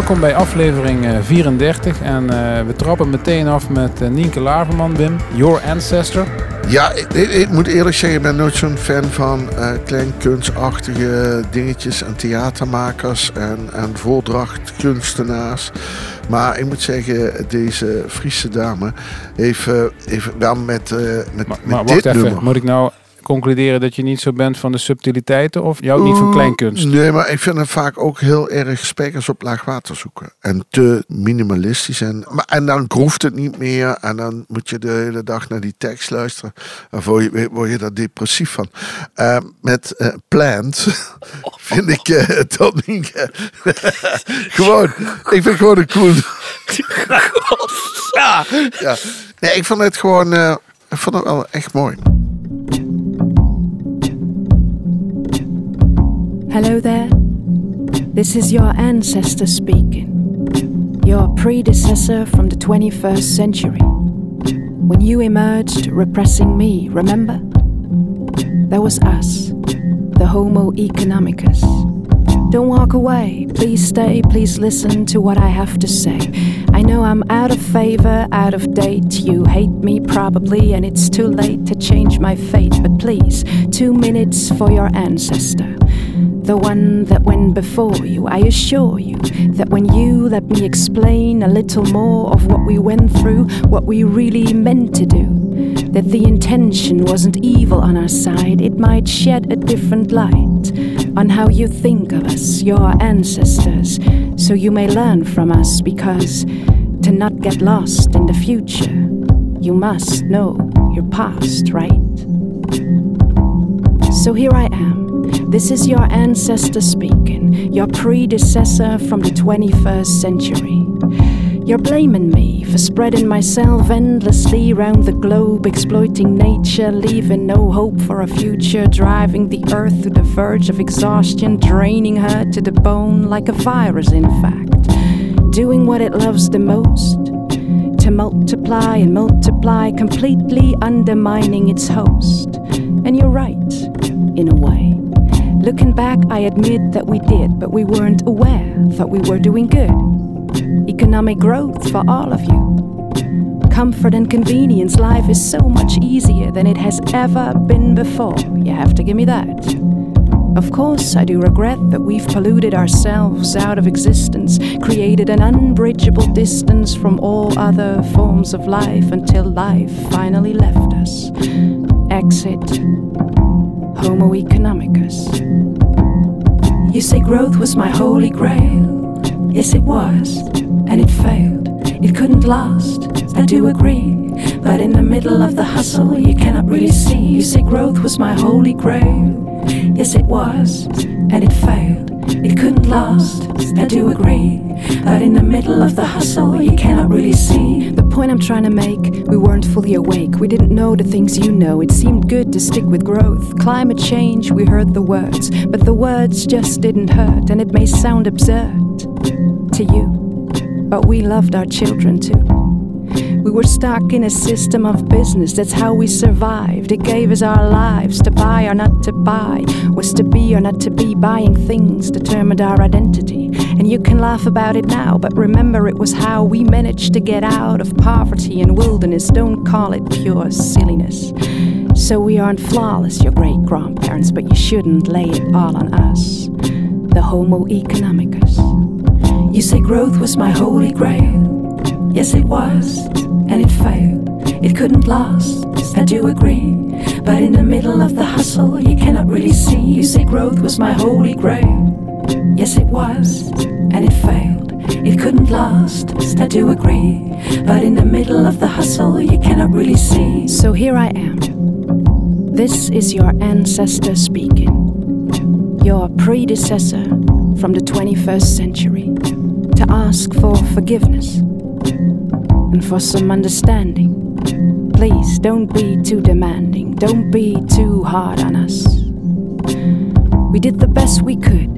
Welkom bij aflevering eh, 34 en eh, we trappen meteen af met uh, Nienke Laverman, Wim, Your Ancestor. Ja, ik, ik, ik moet eerlijk zeggen, ik ben nooit zo'n fan van uh, kleinkunstachtige dingetjes en theatermakers en, en voordrachtkunstenaars. Maar ik moet zeggen, deze Friese dame heeft, heeft wel met, met, maar, met maar dit wacht even, nummer... moet ik nou concluderen dat je niet zo bent van de subtiliteiten of jou niet van kleinkunst? Nee, maar ik vind het vaak ook heel erg spijkers op laag water zoeken. En te minimalistisch. En, maar, en dan groeft het niet meer. En dan moet je de hele dag naar die tekst luisteren. En word je, word je daar depressief van. Uh, met uh, Plant vind ik uh, dat niet... gewoon, ik vind gewoon een cool... ja. ja. Nee, ik vond het gewoon... ik vond het wel echt mooi. Hello there. This is your ancestor speaking. Your predecessor from the 21st century. When you emerged repressing me, remember? That was us, the Homo economicus. Don't walk away. Please stay. Please listen to what I have to say. I know I'm out of favor, out of date. You hate me probably, and it's too late to change my fate. But please, two minutes for your ancestor the one that went before you. I assure you that when you let me explain a little more of what we went through, what we really meant to do, that the intention wasn't evil on our side, it might shed a different light on how you think of us, your ancestors, so you may learn from us because to not get lost in the future, you must know your past, right? So here I am. This is your ancestor speaking, your predecessor from the 21st century. You're blaming me for spreading myself endlessly round the globe, exploiting nature, leaving no hope for a future, driving the earth to the verge of exhaustion, draining her to the bone like a virus, in fact. Doing what it loves the most to multiply and multiply, completely undermining its host. And you're right, in a way. Looking back, I admit that we did, but we weren't aware, thought we were doing good. Economic growth for all of you. Comfort and convenience, life is so much easier than it has ever been before. You have to give me that. Of course, I do regret that we've polluted ourselves out of existence, created an unbridgeable distance from all other forms of life until life finally left us. Exit Homo economicus. You say growth was my holy grail. Yes, it was, and it failed. It couldn't last, I do agree. But in the middle of the hustle, you cannot really see. You say growth was my holy grail. Yes, it was, and it failed. It couldn't last, I do agree. But in the middle of the hustle, you cannot really see. The point I'm trying to make, we weren't fully awake. We didn't know the things you know. It seemed good to stick with growth. Climate change, we heard the words. But the words just didn't hurt, and it may sound absurd to you. But we loved our children too. We were stuck in a system of business, that's how we survived. It gave us our lives to buy or not to buy, was to be or not to be. Buying things determined our identity. And you can laugh about it now, but remember it was how we managed to get out of poverty and wilderness. Don't call it pure silliness. So we aren't flawless, your great grandparents, but you shouldn't lay it all on us. The Homo economicus. You say growth was my holy grail. Yes, it was, and it failed. It couldn't last, I do agree. But in the middle of the hustle, you cannot really see. You say growth was my holy grail. Yes, it was, and it failed. It couldn't last, I do agree. But in the middle of the hustle, you cannot really see. So here I am. This is your ancestor speaking, your predecessor from the 21st century, to ask for forgiveness and for some understanding. Please don't be too demanding, don't be too hard on us. We did the best we could,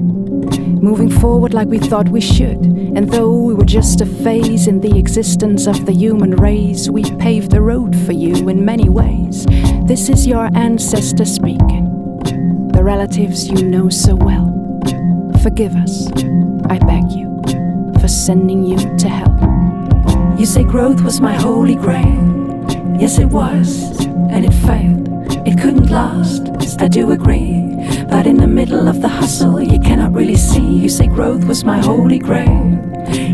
moving forward like we thought we should. And though we were just a phase in the existence of the human race, we paved the road for you in many ways. This is your ancestor speaking, the relatives you know so well. Forgive us, I beg you. for sending you to hell. You say growth was my holy grail. Yes, it was, and it failed. It couldn't last, I do agree. But in the middle of the hustle, you cannot really see. You say growth was my holy grail.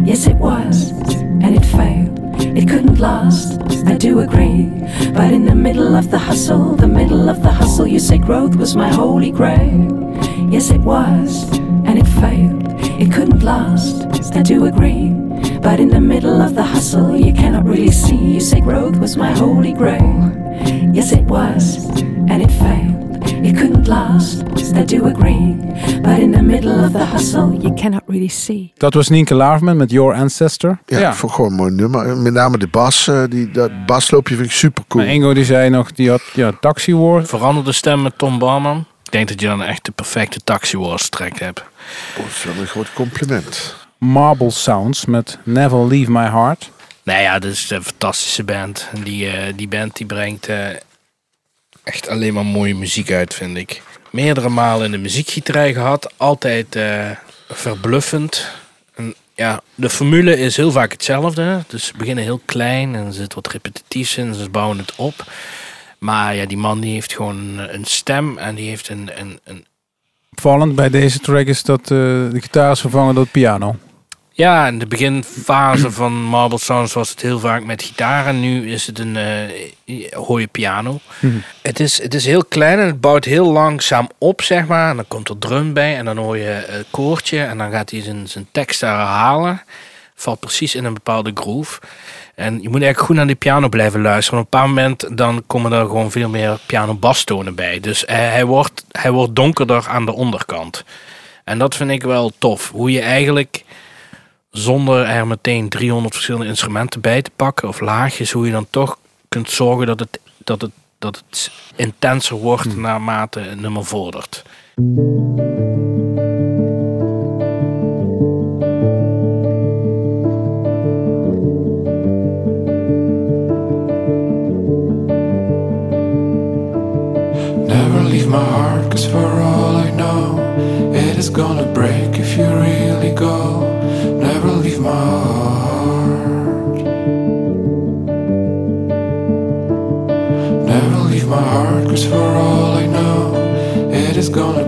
Yes, it was, and it failed. It couldn't last, I do agree. But in the middle of the hustle, the middle of the hustle, you say growth was my holy grail. Yes, it was, and it failed. It couldn't last, I do agree. But in the middle of the hustle, you cannot really see. You say growth was my holy grail. Yes, it was, and it failed. It couldn't last, I do agree. But in the middle of the hustle, you cannot really see. Dat was Nienke Laverman met Your Ancestor. Ja, voor gewoon een mooi nummer. Met name de bas, uh, die, dat basloopje vind ik super cool. Maar Ingo die zei nog, die had ja, Taxi War. Veranderde stem met Tom Barman. Ik denk dat je dan echt de perfecte Taxi Wars track hebt. Oh, dat is wel een groot compliment. Marble Sounds met Never Leave My Heart. Nou ja, dat is een fantastische band. Die, uh, die band die brengt uh, echt alleen maar mooie muziek uit, vind ik. Meerdere malen in de muziekgieterij gehad. Altijd uh, verbluffend. En ja, de formule is heel vaak hetzelfde. Dus ze beginnen heel klein en er zit wat repetitiefs in. Ze bouwen het op. Maar ja, die man die heeft gewoon een stem en die heeft een... een, een... Opvallend bij deze track is dat uh, de gitaar is vervangen door het piano. Ja, in de beginfase van Marble Sounds was het heel vaak met gitaar. En nu is het een uh, hoor je piano. Hmm. Het, is, het is heel klein en het bouwt heel langzaam op, zeg maar. En dan komt er drum bij en dan hoor je een koortje. En dan gaat hij zijn, zijn tekst herhalen. Valt precies in een bepaalde groove. En je moet eigenlijk goed naar die piano blijven luisteren. Want op een bepaald moment dan komen er gewoon veel meer piano-bastonen bij. Dus uh, hij, wordt, hij wordt donkerder aan de onderkant. En dat vind ik wel tof. Hoe je eigenlijk zonder er meteen 300 verschillende instrumenten bij te pakken of laagjes, hoe je dan toch kunt zorgen dat het, dat het, dat het intenser wordt hmm. naarmate het nummer vordert. Never leave my heart, cause for all I know, it is gonna break if you leave Never leave my heart, cause for all I know, it is gonna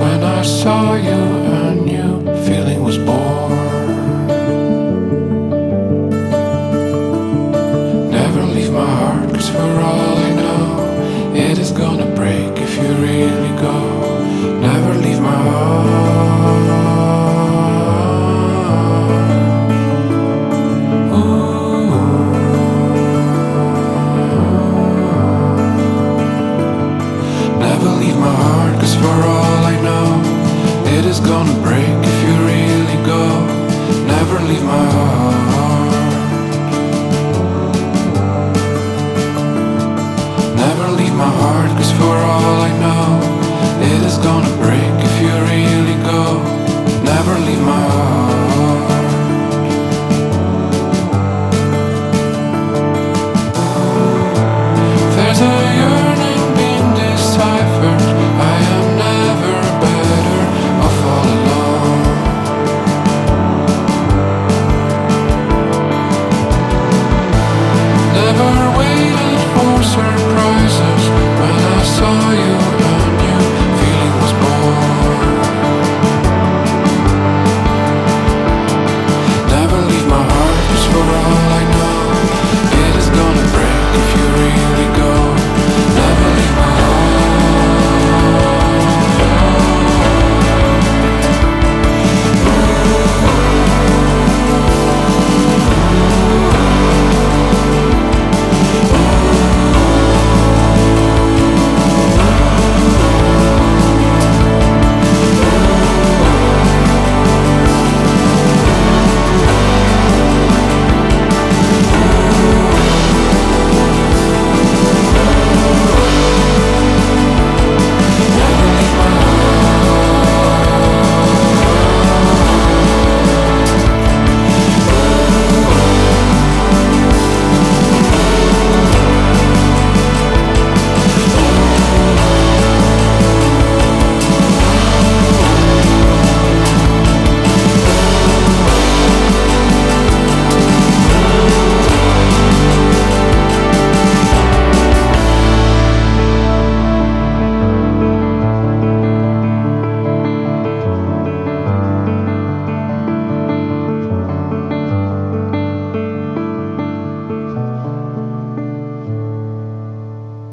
when I saw you,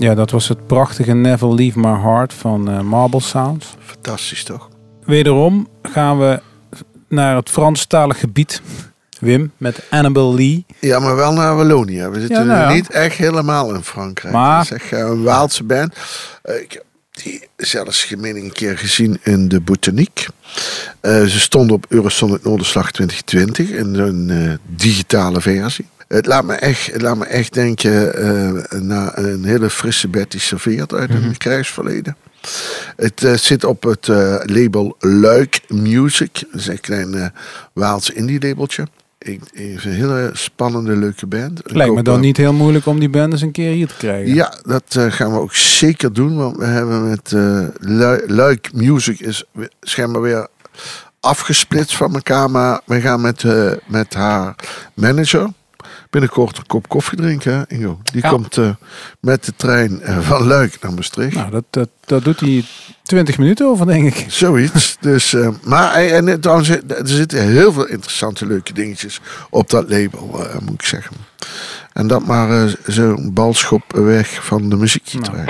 Ja, dat was het prachtige Never Leave My Heart van eh, Marble Sounds. Fantastisch toch? Wederom gaan we naar het Franstalig gebied. Wim, met Annabel Lee. Ja, maar wel naar Wallonië. We zitten Ja, nou ja. niet echt helemaal in Frankrijk. Maar- Het is echt eh, een Waalse band. Eh, Ik heb die zelfs gemeen een keer gezien in de Botaniek. Ze stonden op Eurosonic Noorderslag 2020 in een digitale versie. Het laat me echt, het laat me echt denken eh naar een hele frisse Betty serveert uit een krijgsverleden. Het eh, zit op het eh, label Luik Music. Dat is een klein Waals indie labeltje. Ik, is een hele spannende, leuke band. Lijkt me dan niet heel moeilijk om die band eens een keer hier te krijgen. Ja, dat gaan we ook zeker doen. Want we hebben met Lu- Luik Music is schijnbaar weer afgesplitst van elkaar. Maar we gaan met, met haar manager binnenkort een kop koffie drinken. hè, Ingo. Die Ja. komt eh, met de trein eh, van Luik naar Maastricht. Nou, dat, dat, dat doet hij 20 minuten over, denk ik. Zoiets. Dus, eh, maar en, trouwens, er zitten heel veel interessante, leuke dingetjes op dat label, moet ik zeggen. En dat maar zo'n balschop weg van de muziek. Nou.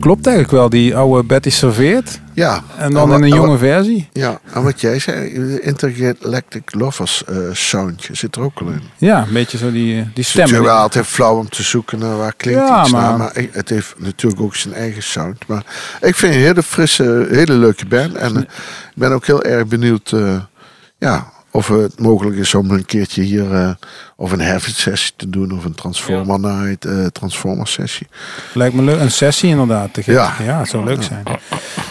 Klopt eigenlijk wel. Die oude Betty serveert. Ja. En dan in een en jonge versie. Ja, en wat jij zei, de Intergalactic Lovers eh soundje zit er ook al in. Ja, een beetje zo die, die Het is wel altijd flauw om te zoeken naar waar klinkt Ja, iets naar, maar- maar het heeft natuurlijk ook zijn eigen sound. Maar ik vind een hele frisse, hele leuke band. En eh, ik ben ook heel erg benieuwd, eh, ja, of het mogelijk is om een keertje hier eh, of een Heaven sessie te doen of een Transformer Night, eh, Transformer sessie. Lijkt me leuk. Een sessie inderdaad. te. Ja. ja, het zou leuk zijn.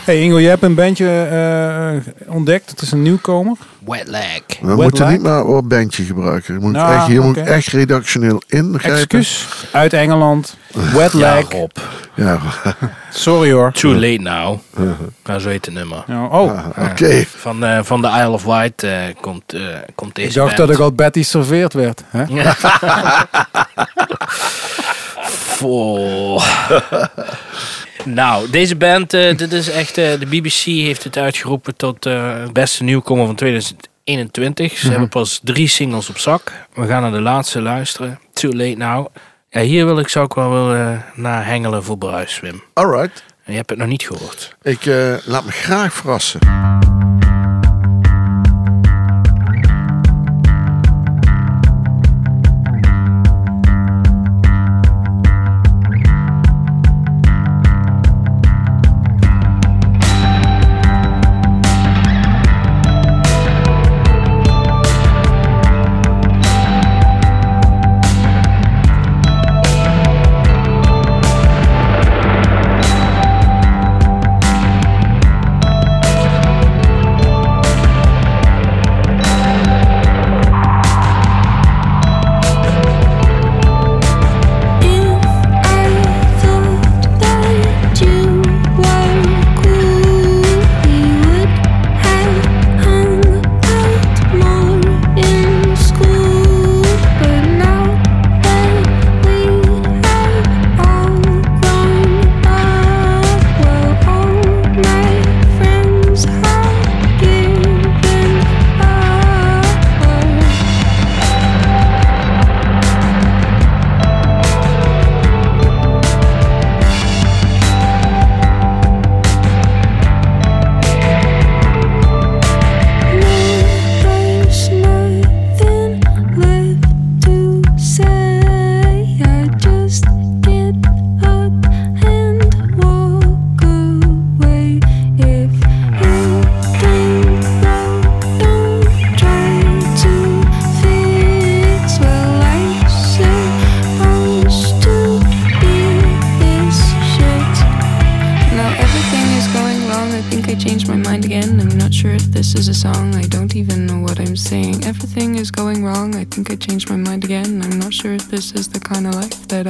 Hey Ingo, je hebt een bandje eh, ontdekt. Het is een nieuwkomer. Wet leg. We Wet moeten lag? niet maar wat bandje gebruiken. Je moet Nou, echt, hier moet echt redactioneel ingrijpen. Excuus. Uit Engeland. Wet Ja, Leg. Rob. Ja, Sorry hoor. Too late now. Nou, zo heet het nummer. Ja, oh, oké. Van, eh, van de Isle of Wight eh, komt, eh, komt deze ik dacht band. dat ik al Betty serveerd werd. Hè? Vol. nou, deze band, eh, dit is echt, eh, de BBC heeft het uitgeroepen tot het beste nieuwkomer van 2021. Ze hebben pas drie singles op zak. We gaan naar de laatste luisteren. Too Late Now. Ja, hier wil ik, zou ik wel willen naar hengelen voor Bruis, Wim. Alright. En je hebt het nog niet gehoord. Ik laat me graag verrassen.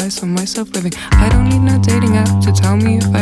I saw myself living. I don't need no dating app to tell me if I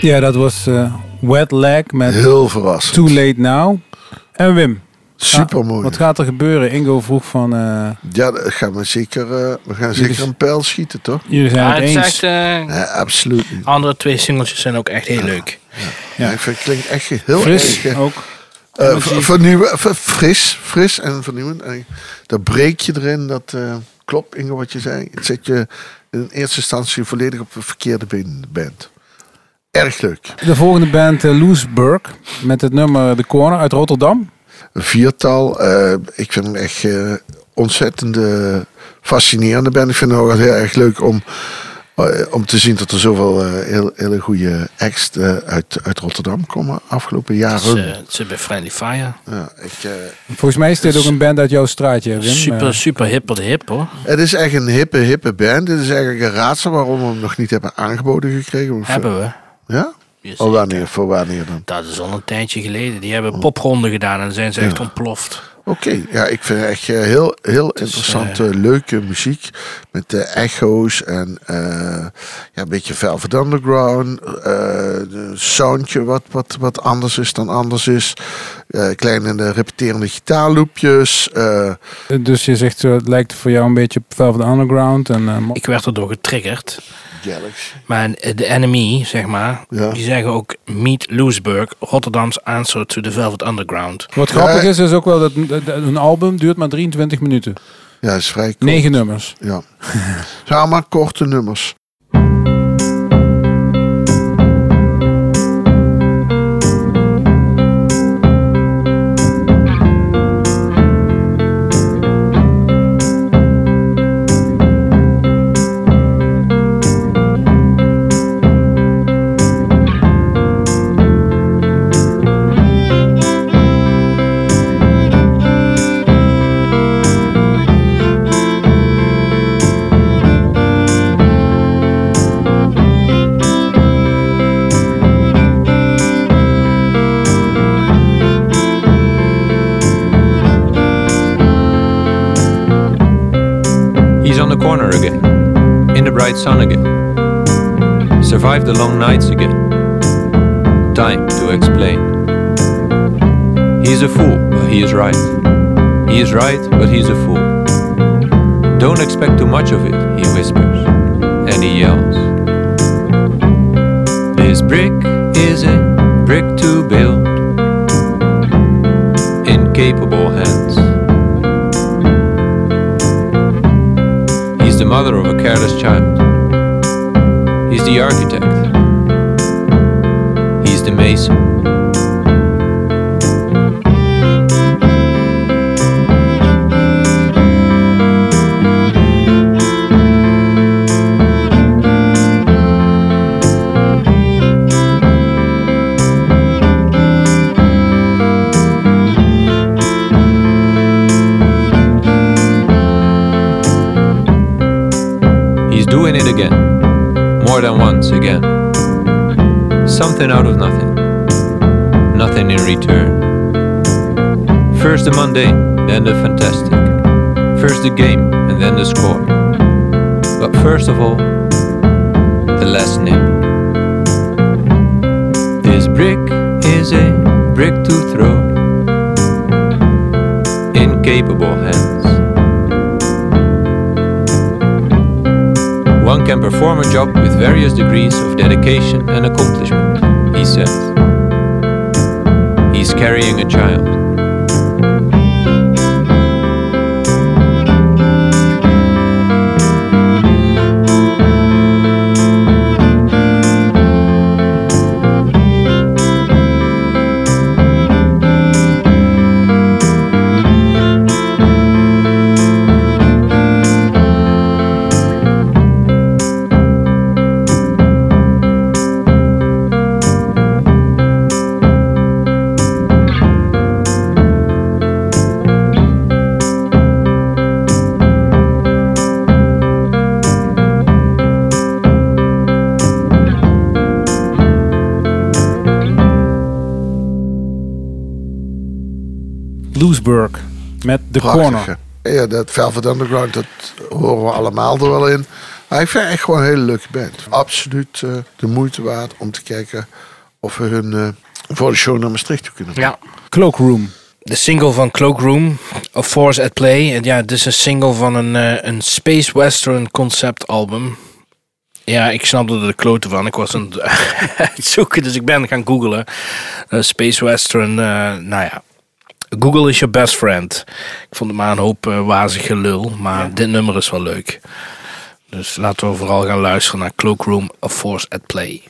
Ja, dat was eh, Wet Leg met Heel verrassend. Too Late Now. En Wim, Super mooi. wat gaat er gebeuren? Ingo vroeg van, eh, Ja, gaan we zeker, eh, we gaan zeker een pijl schieten, toch? jullie zijn Ja, het eens. echt, absoluut niet. andere twee singeltjes zijn ook echt heel leuk. Ja. ik vind het klinkt echt heel Fris erg. ook. eh, ver- vernieuwen, ver- fris, fris en vernieuwend. En dat breek je erin, dat eh, klopt Inge wat je zei. Het zet je in eerste instantie volledig op de verkeerde been bent. Erg leuk. De volgende band, uh, Loose Burke, met het nummer The Corner uit Rotterdam. een viertal. Eh, ik vind hem echt eh, ontzettend eh, fascinerende band. Ik vind het ook heel erg leuk om, om te zien dat er zoveel heel, hele goede acts eh, uit, uit Rotterdam komen afgelopen jaren. Ze, ze bij Friendly Fire. Ja, ik, eh, Volgens mij is dit ook een band uit jouw straatje, Wim. Super, super hipper de hip hoor. het is echt een hippe, hippe band. Het is eigenlijk een raadsel waarom we hem nog niet hebben aangeboden gekregen. Hebben we. Ja? Jazeker. Oh, wanneer? Voor wanneer dan? Dat is al een tijdje geleden. Die hebben popronde gedaan en zijn ze echt Ja. ontploft. Oké, ja, ik vind echt eh, heel, heel interessante, leuke muziek. Met de echo's en eh, ja, een beetje Velvet Underground. eh een soundje wat, wat, wat anders is dan anders is. eh kleine repeterende gitaarloopjes. eh, Dus je zegt, het lijkt voor jou een beetje op Velvet Underground. En, eh, Ik werd erdoor getriggerd. Galaxy. Maar de enemy, zeg maar, Ja. die zeggen ook Meet Loesburg, Rotterdam's answer to the Velvet Underground. Wat grappig is, is ook wel dat een album duurt maar 23 minuten. Ja, is vrij kort. Negen nummers. Ja. Zijn allemaal korte nummers. Corner again, in the bright sun again. Survived the long nights again. Time to explain. He's a fool, but he is right. He is right, but he's a fool. Don't expect too much of it, he whispers, and he yells. This brick is a brick to build, incapable mother of a careless child. He's the architect. He's the mason. Something out of nothing. Nothing in return. First the mundane, then the fantastic. First the game, and then the score. But first of all, the last nip. This brick is a brick to throw. Incapable hands. One can perform a job with various degrees of dedication and accomplishment, he. He's carrying a child. Prachtig, Corner. Ja, dat Velvet Underground, dat horen we allemaal er wel in. Maar ik vind het echt gewoon een hele leuke band. Absoluut eh, de moeite waard om te kijken of we hun eh, voor de show naar Maastricht toe kunnen brengen. Ja. Cloakroom. De single van Cloakroom, A Force at Play. En ja, het is een single van een, eh, een Space Western concept album. Ja, ik snapte er de kloten van. Ik was aan het uitzoeken, dus ik ben gaan googlen. Space Western, eh, nou ja. Google is your best friend. Ik vond het maar een hoop eh, wazig gelul. Maar dit nummer is wel leuk. Dus laten we vooral gaan luisteren naar Cloakroom, A Force at Play.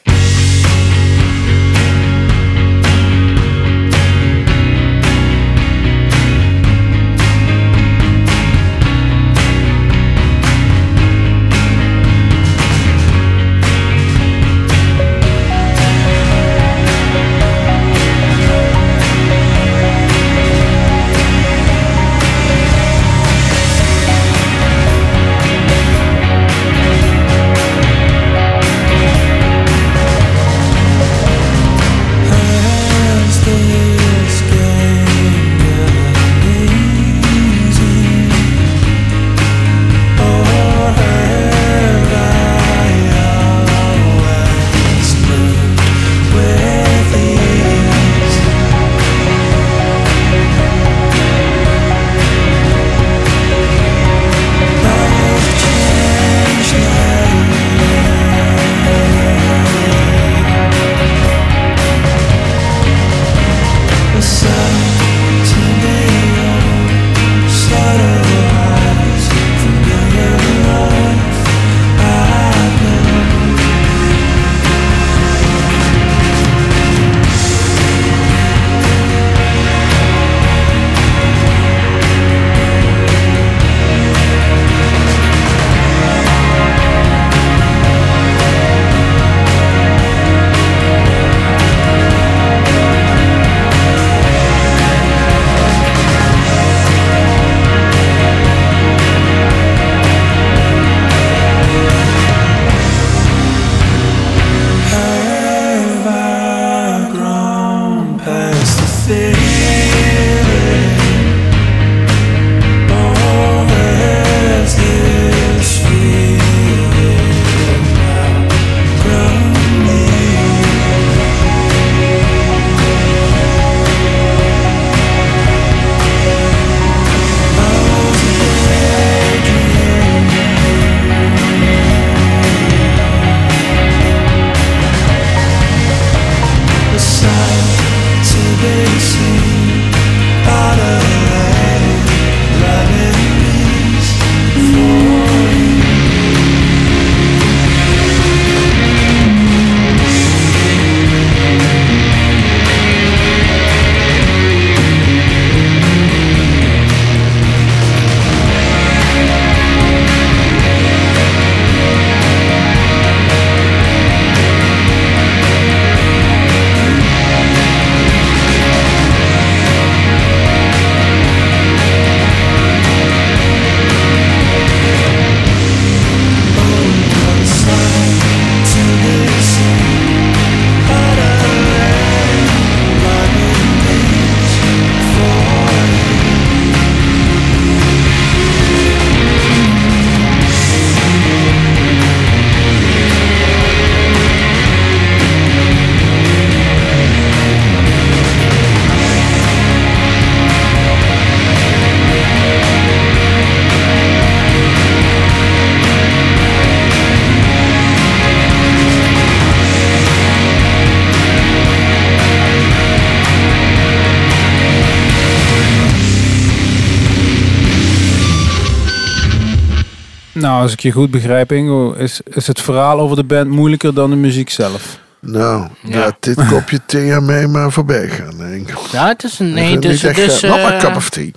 Als ik je goed begrijp, Ingo, is, is het verhaal over de band moeilijker dan de muziek zelf. Nou, Ja. laat dit kopje thee aan mij maar voorbij gaan. denk ik. Ja, het is een... Nee, dus, echt, dus, eh, Nog maar eh, cup of tea.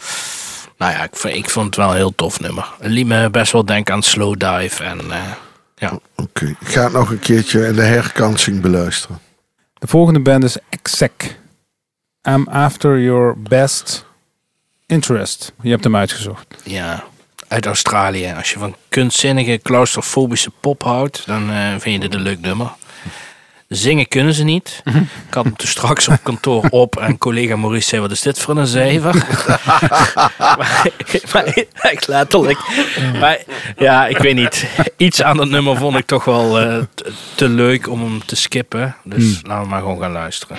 Nou ja, ik vond het wel een heel tof nummer. Het liet me best wel denken aan Slow Dive. En eh, ja, Oké, ik ga het nog een keertje in de herkansing beluisteren. De volgende band is Exec. I'm after your best interest. Je hebt hem uitgezocht. ja, uit Australië. Als je van kunstzinnige, claustrofobische pop houdt, dan eh, vind je dit een leuk nummer. Zingen kunnen ze niet. Ik had hem toen straks op kantoor op en collega Maurice zei, wat is dit voor een cijfer? maar, maar echt letterlijk. Maar ja, ik weet niet. Iets aan dat nummer vond ik toch wel eh, te, te leuk om hem te skippen. Dus laten we maar gewoon gaan luisteren.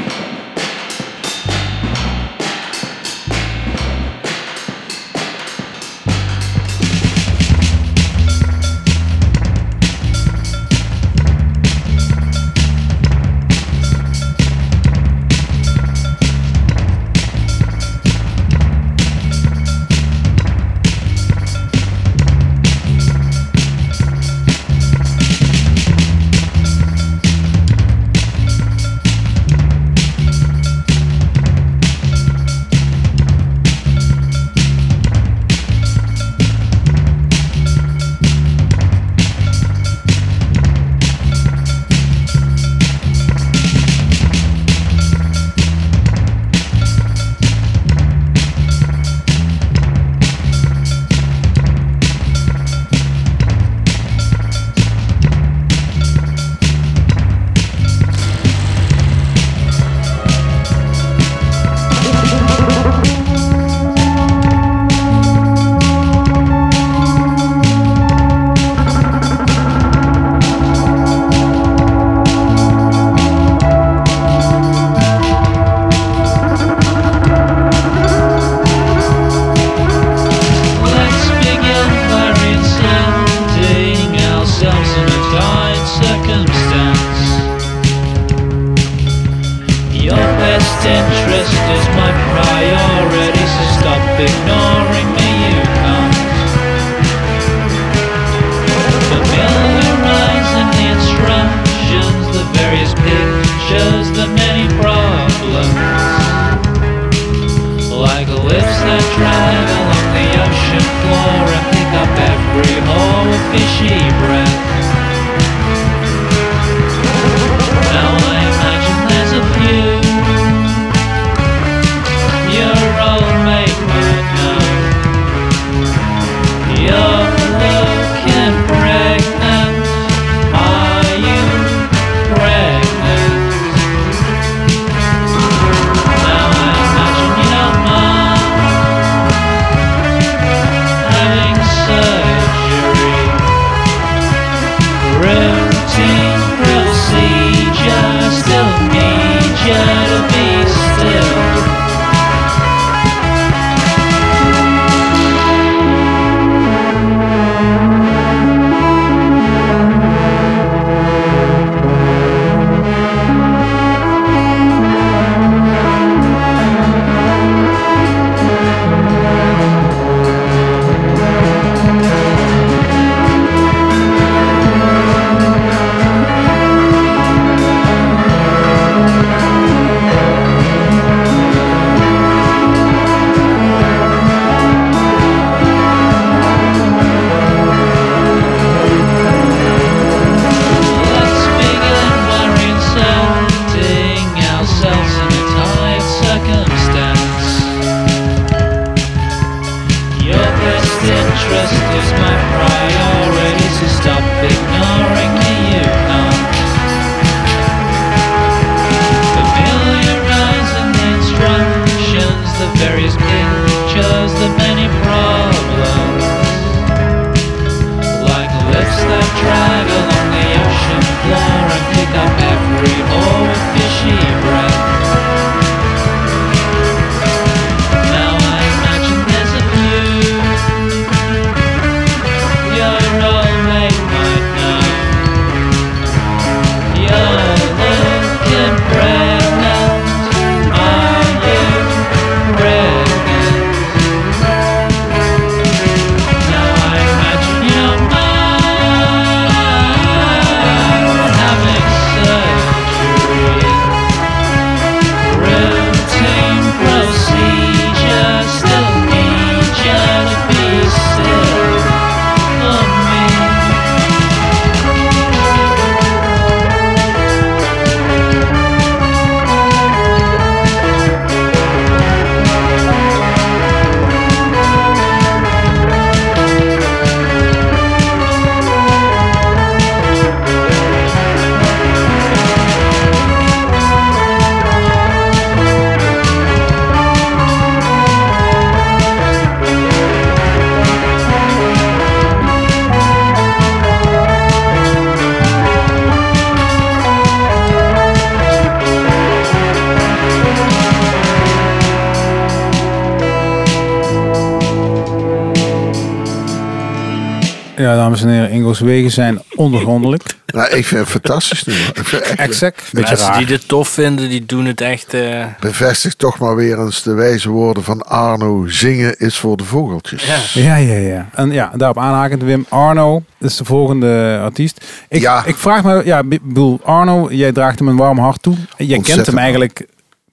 Dames en heren, Ingo's wegen zijn ondergrondelijk. Nou, ik vind het fantastisch het Exact. Beetje Mensen raar. die dit tof vinden, die doen het echt... eh, bevestigt toch maar weer eens de wijze woorden van Arno. Zingen is voor de vogeltjes. ja. Ja, ja, ja. En ja, daarop aanhakend Wim Arno is de volgende artiest. Ik, Ja. ik vraag me, ja, bedoel, Arno, jij draagt hem een warm hart toe. Jij kent hem eigenlijk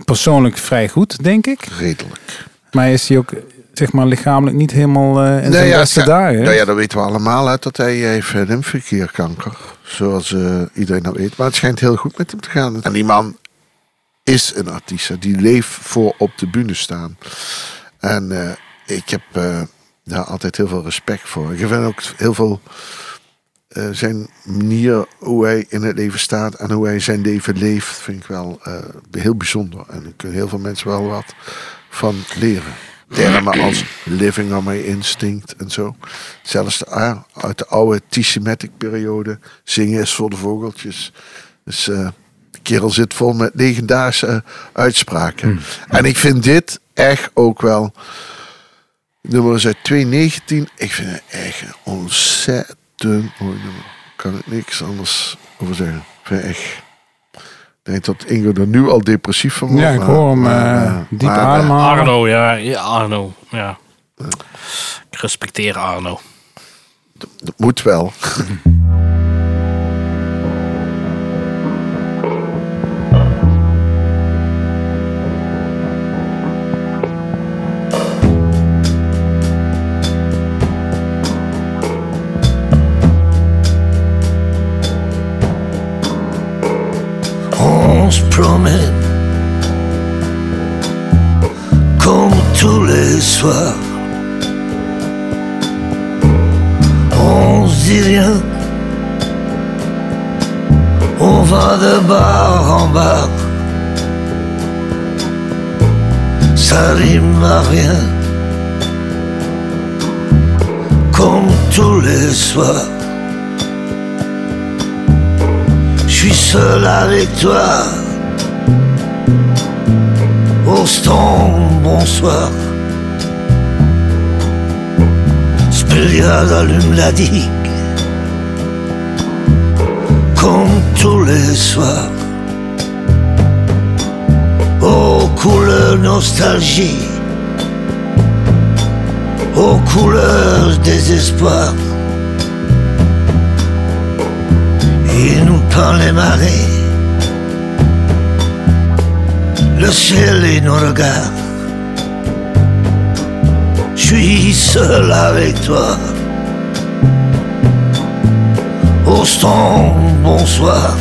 persoonlijk vrij goed, denk ik. Redelijk. Maar is hij ook, zeg maar, lichamelijk niet helemaal eh, in zijn ja, beste dagen? Nou ja, dat weten we allemaal uit dat hij heeft lymfeklierkanker. Zoals eh, iedereen dat weet. Maar het schijnt heel goed met hem te gaan. En die man is een artiest. Die leeft voor op de bühne staan. En eh, ik heb daar altijd heel veel respect voor. Ik vind ook heel veel zijn manier hoe hij in het leven staat en hoe hij zijn leven leeft, vind ik wel heel bijzonder. En er kunnen heel veel mensen wel wat van leren. Termen als living on my instinct en zo. Zelfs de, ah, uit de oude T-Semitic periode. Zingen is voor de vogeltjes. Dus eh, de kerel zit vol met legendarische eh, uitspraken. En ik vind dit echt ook wel... Nummer is uit 2019. Ik vind het echt een ontzettend mooi nummer. Kan ik niks anders over zeggen. Ik vind het echt... Ik denk dat Ingo er nu al depressief van wordt. Ja, ik hoor hem maar, eh, eh, diep maar, ademhalen. Arno, ja, ja, Arno, ja. Ik respecteer Arno. Dat moet wel. comme tous les soirs. On se dit rien, on va de bar en bar. Ça rime à rien, comme tous les soirs. Je suis seul avec toi. Bonsoir. Spéliade allume la digue. Comme tous les soirs. Aux couleurs nostalgie. Aux couleurs désespoir. Il nous peint les marées, le ciel et nos regards. Je suis seul avec toi. Austin, bonsoir.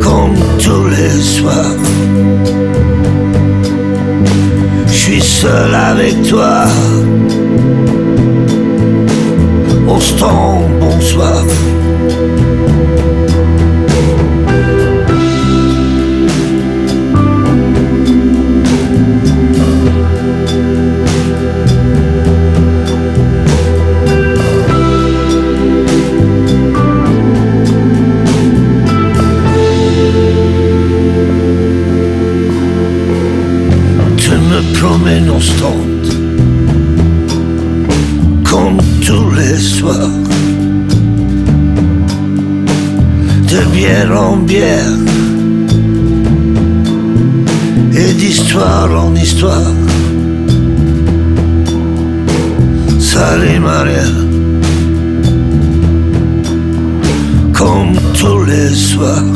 comme tous les soirs. Je suis seul avec toi. On se tend, bonsoir. constante. Comme tous les soirs, de bière en bière et d'histoire en histoire. Salut Maria, comme tous les soirs.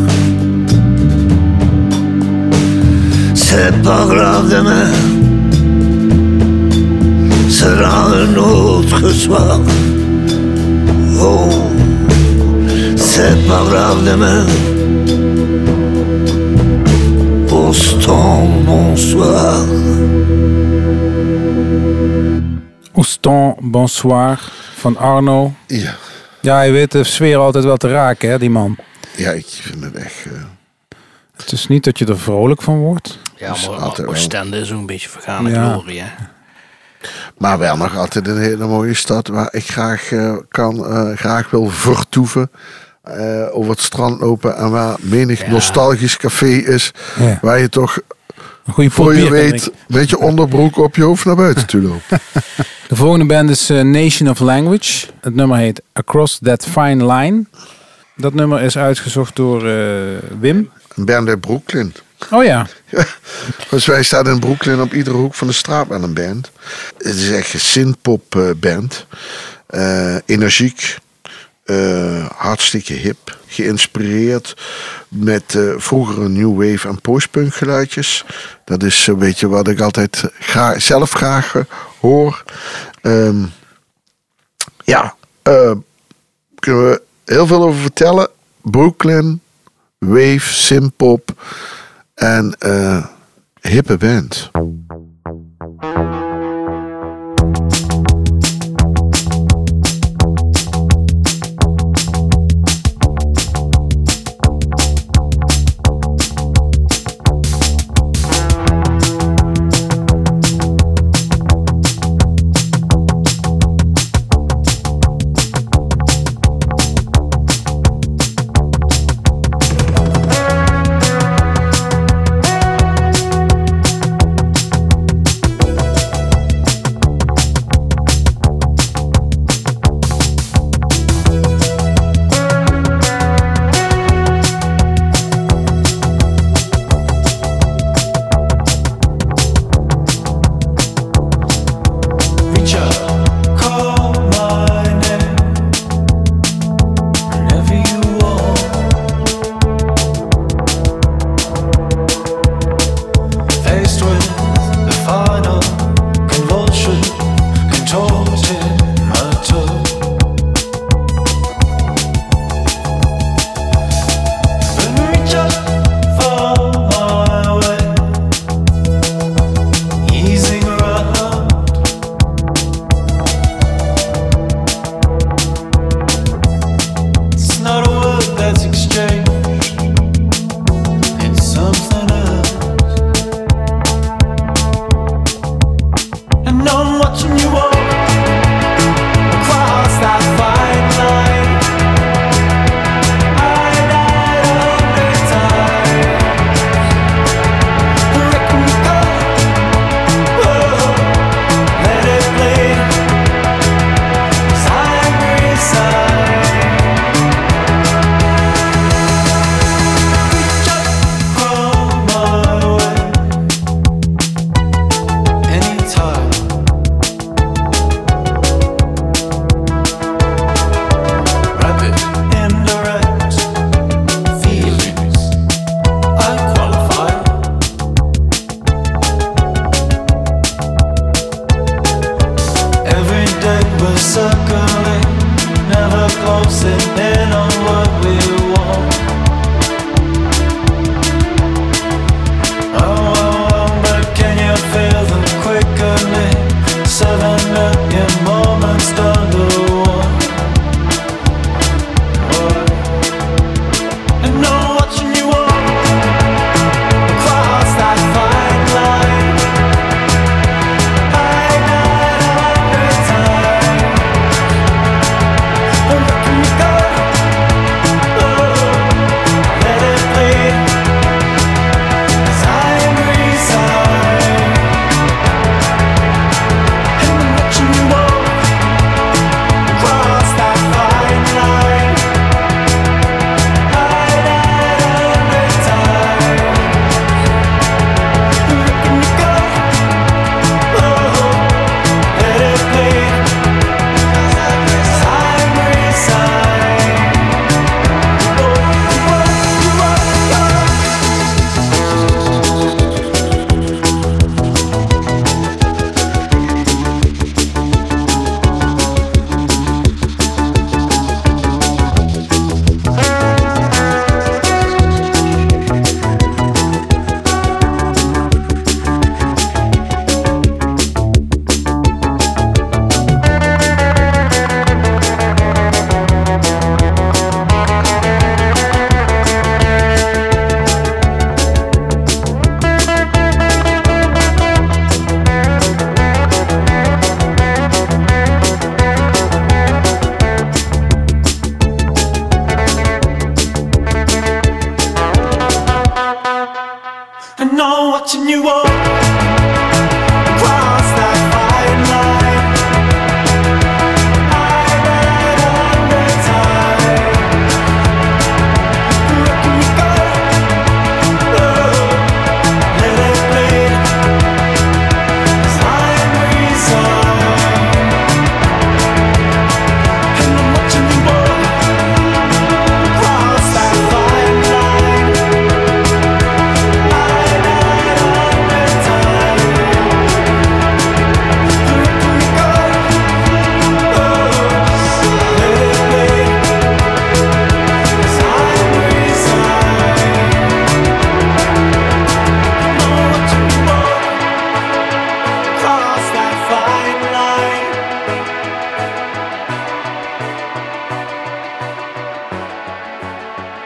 C'est pas grave demain. Sera un autre soir. Oh, c'est pas grave demain. Bonsoir. Ouston, bonsoir van Arno. Ja, Ja, hij weet de sfeer altijd wel te raken, hè, die man. ja ik vind het echt... eh, Het is niet dat je er vrolijk van wordt. Ja, maar Oostende is ook een beetje vergane Ja. glorie, hè. Maar wel nog altijd een hele mooie stad waar ik graag eh, kan, eh, graag wil vertoeven. eh, over het strand lopen en waar menig Ja. nostalgisch café is. Ja. Waar je toch, Een goede voor je weet, met je onderbroek op je hoofd naar buiten toe loopt. De volgende band is Nation of Language. Het nummer heet Across That Fine Line. Dat nummer is uitgezocht door Wim. Een band uit Brooklyn. Oh ja, Dus wij staan in Brooklyn op iedere hoek van de straat met een band. Het is echt een synthpop eh, band. Eh, energiek. eh, hartstikke hip. Geïnspireerd met eh, vroegere new wave en postpunk geluidjes. Dat is een beetje wat ik altijd graag, zelf graag hoor. Ehm, ja, kunnen we heel veel over vertellen. Brooklyn, wave, synthpop en eh hippe band.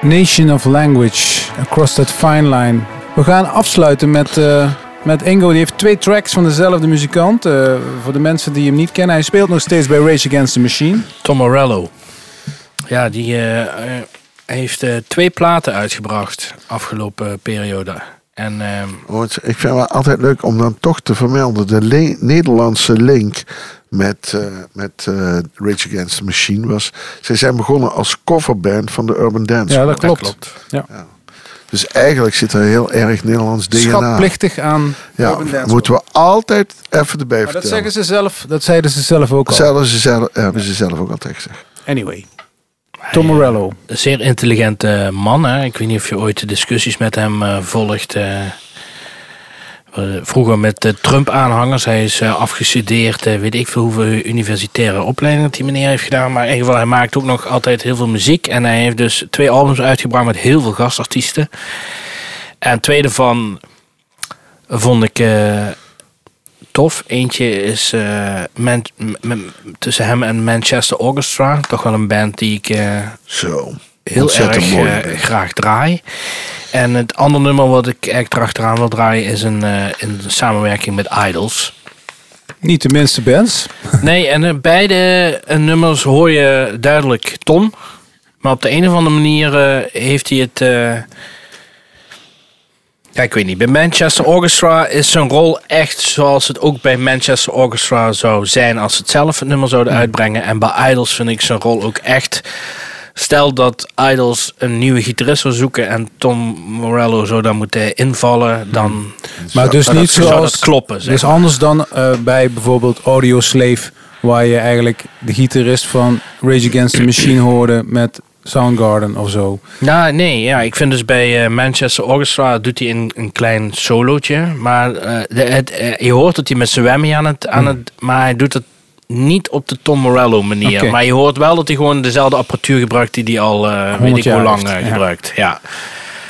Nation of Language, Across That Fine Line. We gaan afsluiten met, eh, met Ingo. Die heeft twee tracks van dezelfde muzikant. Eh, voor de mensen die hem niet kennen. Hij speelt nog steeds bij Rage Against the Machine. Tom Morello. Ja, die eh, eh, heeft eh, twee platen uitgebracht afgelopen periode. En ehm, ik vind het altijd leuk om dan toch te vermelden. De Nederlandse link met, eh, met eh, Rage Against the Machine was... Zij zijn begonnen als coverband van de Urban Dance. Ja, dat klopt. klopt. Ja. Dus eigenlijk zit er heel erg Nederlands DNA. Schatplichtig aan Ja, Urban Dance moeten we altijd even erbij Maar dat vertellen. zeggen ze zelf, dat zeiden ze zelf ook al. Dat ze zelf, hebben ze zelf ook altijd gezegd. Anyway. Tom Morello. een zeer intelligente man. Hè? Ik weet niet of je ooit de discussies met hem eh, volgt. Eh, eh, vroeger met de Trump-aanhangers. Hij is eh, afgestudeerd, eh, weet ik veel hoeveel universitaire opleidingen die meneer heeft gedaan. Maar in ieder geval, hij maakt ook nog altijd heel veel muziek. En hij heeft dus twee albums uitgebracht met heel veel gastartiesten. En twee daarvan vond ik eh, tof. Eentje is eh, tussen hem en Manchester Orchestra. Toch wel een band die ik... eh, Zo. Heel erg mooi, eh, graag draai. En het andere nummer wat ik echt erachteraan wil draaien is een, eh, in samenwerking met Idols. Niet de minste bands. Nee, en eh, beide eh, nummers hoor je duidelijk Tom. Maar op de een of andere manier eh, heeft hij het... eh, ja, ik weet niet. Bij Manchester Orchestra is zijn rol echt zoals het ook bij Manchester Orchestra zou zijn als ze het zelf het nummer zouden uitbrengen. En bij Idols vind ik zijn rol ook echt. Stel dat Idols een nieuwe gitarist zou zoeken en Tom Morello zou daar moeten invallen, dan Maar dus zou niet dat, zou zoals... dat kloppen. Zeg Dus anders dan eh, bij bijvoorbeeld Audio Slave, waar je eigenlijk de gitarist van Rage Against the Machine hoorde met Soundgarden of zo. Nou, nee, ja, ik vind dus bij eh, Manchester Orchestra doet hij een, een klein solootje. Maar eh, de, het, je hoort dat hij met zijn whammy aan het, aan het... Maar hij doet het niet op de Tom Morello manier. Maar je hoort wel dat hij gewoon dezelfde apparatuur gebruikt die hij al, eh weet 100 ik hoe lang heeft, eh, ja. gebruikt. Ja.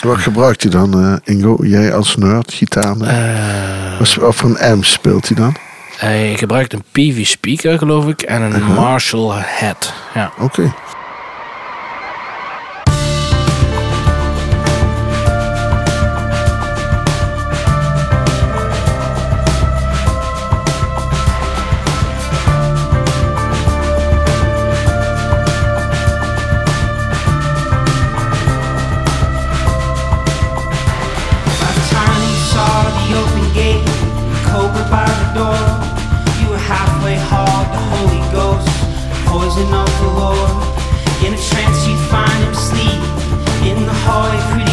Wat gebruikt hij dan, eh, Ingo? Jij als nerd, gitaar? Wat wat voor een amp speelt hij dan? hij gebruikt een PV speaker, geloof ik, en een Marshall head. Ja. Oké. In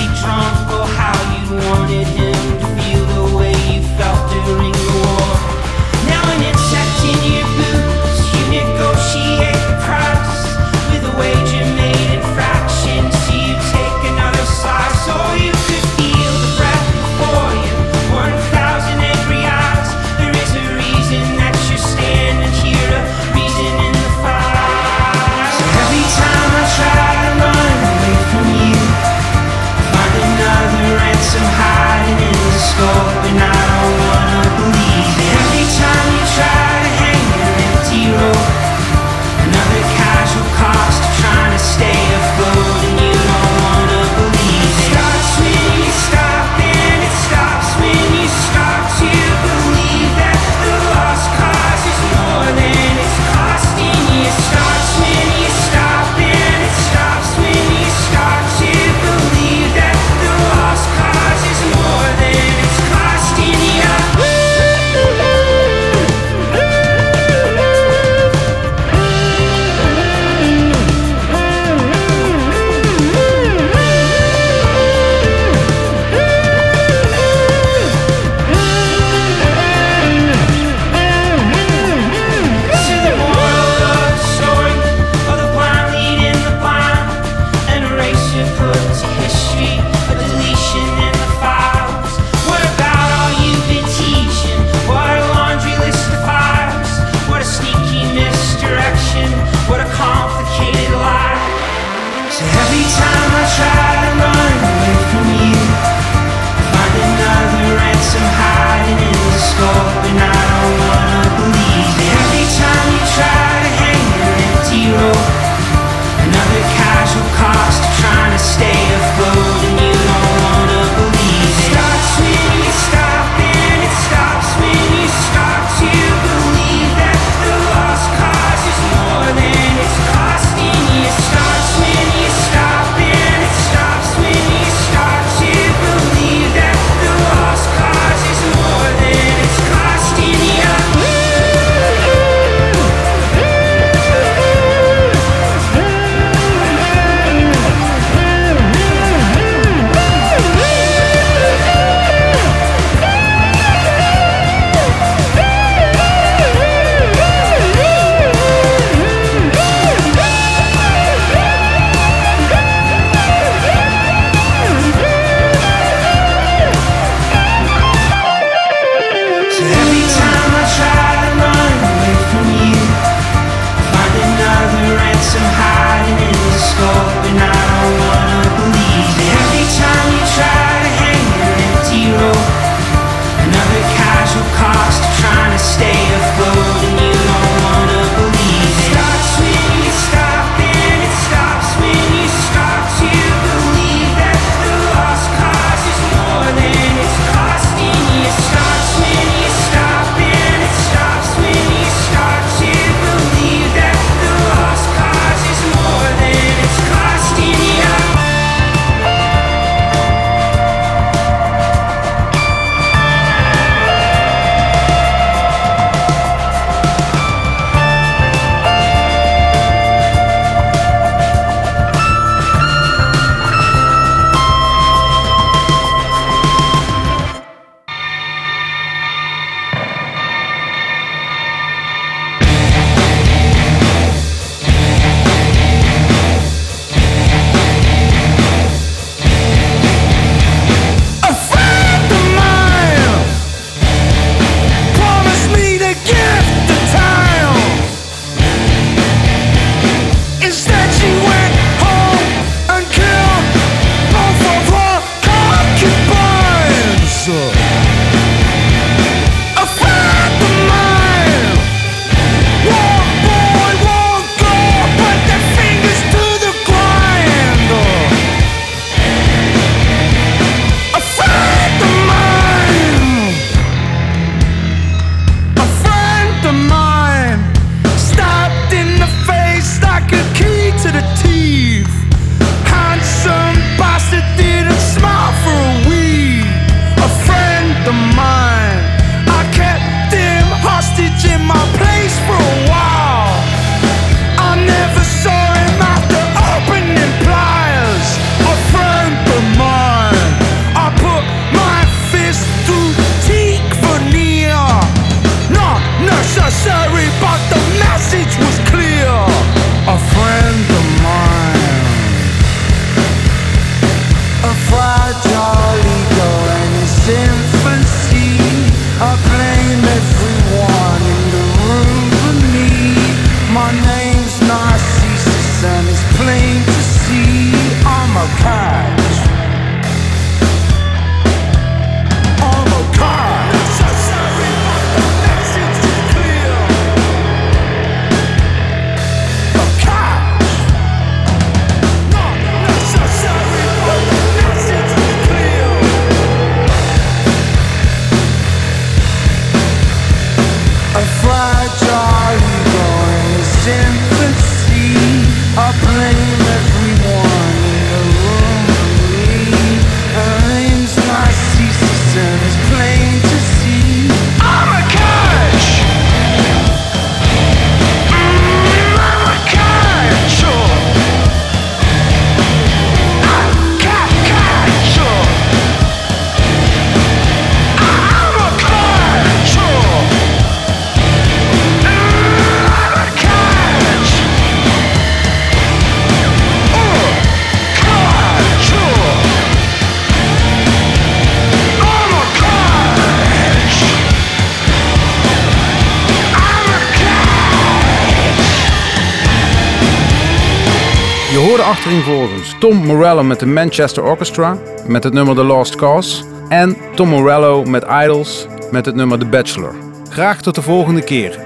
achtereenvolgens Tom Morello met de Manchester Orchestra met het nummer The Lost Cause en Tom Morello met Idols met het nummer The Bachelor. Graag tot de volgende keer.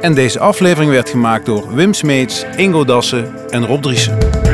En deze aflevering werd gemaakt door Wim Smeets, Ingo Dassen en Rob Driessen.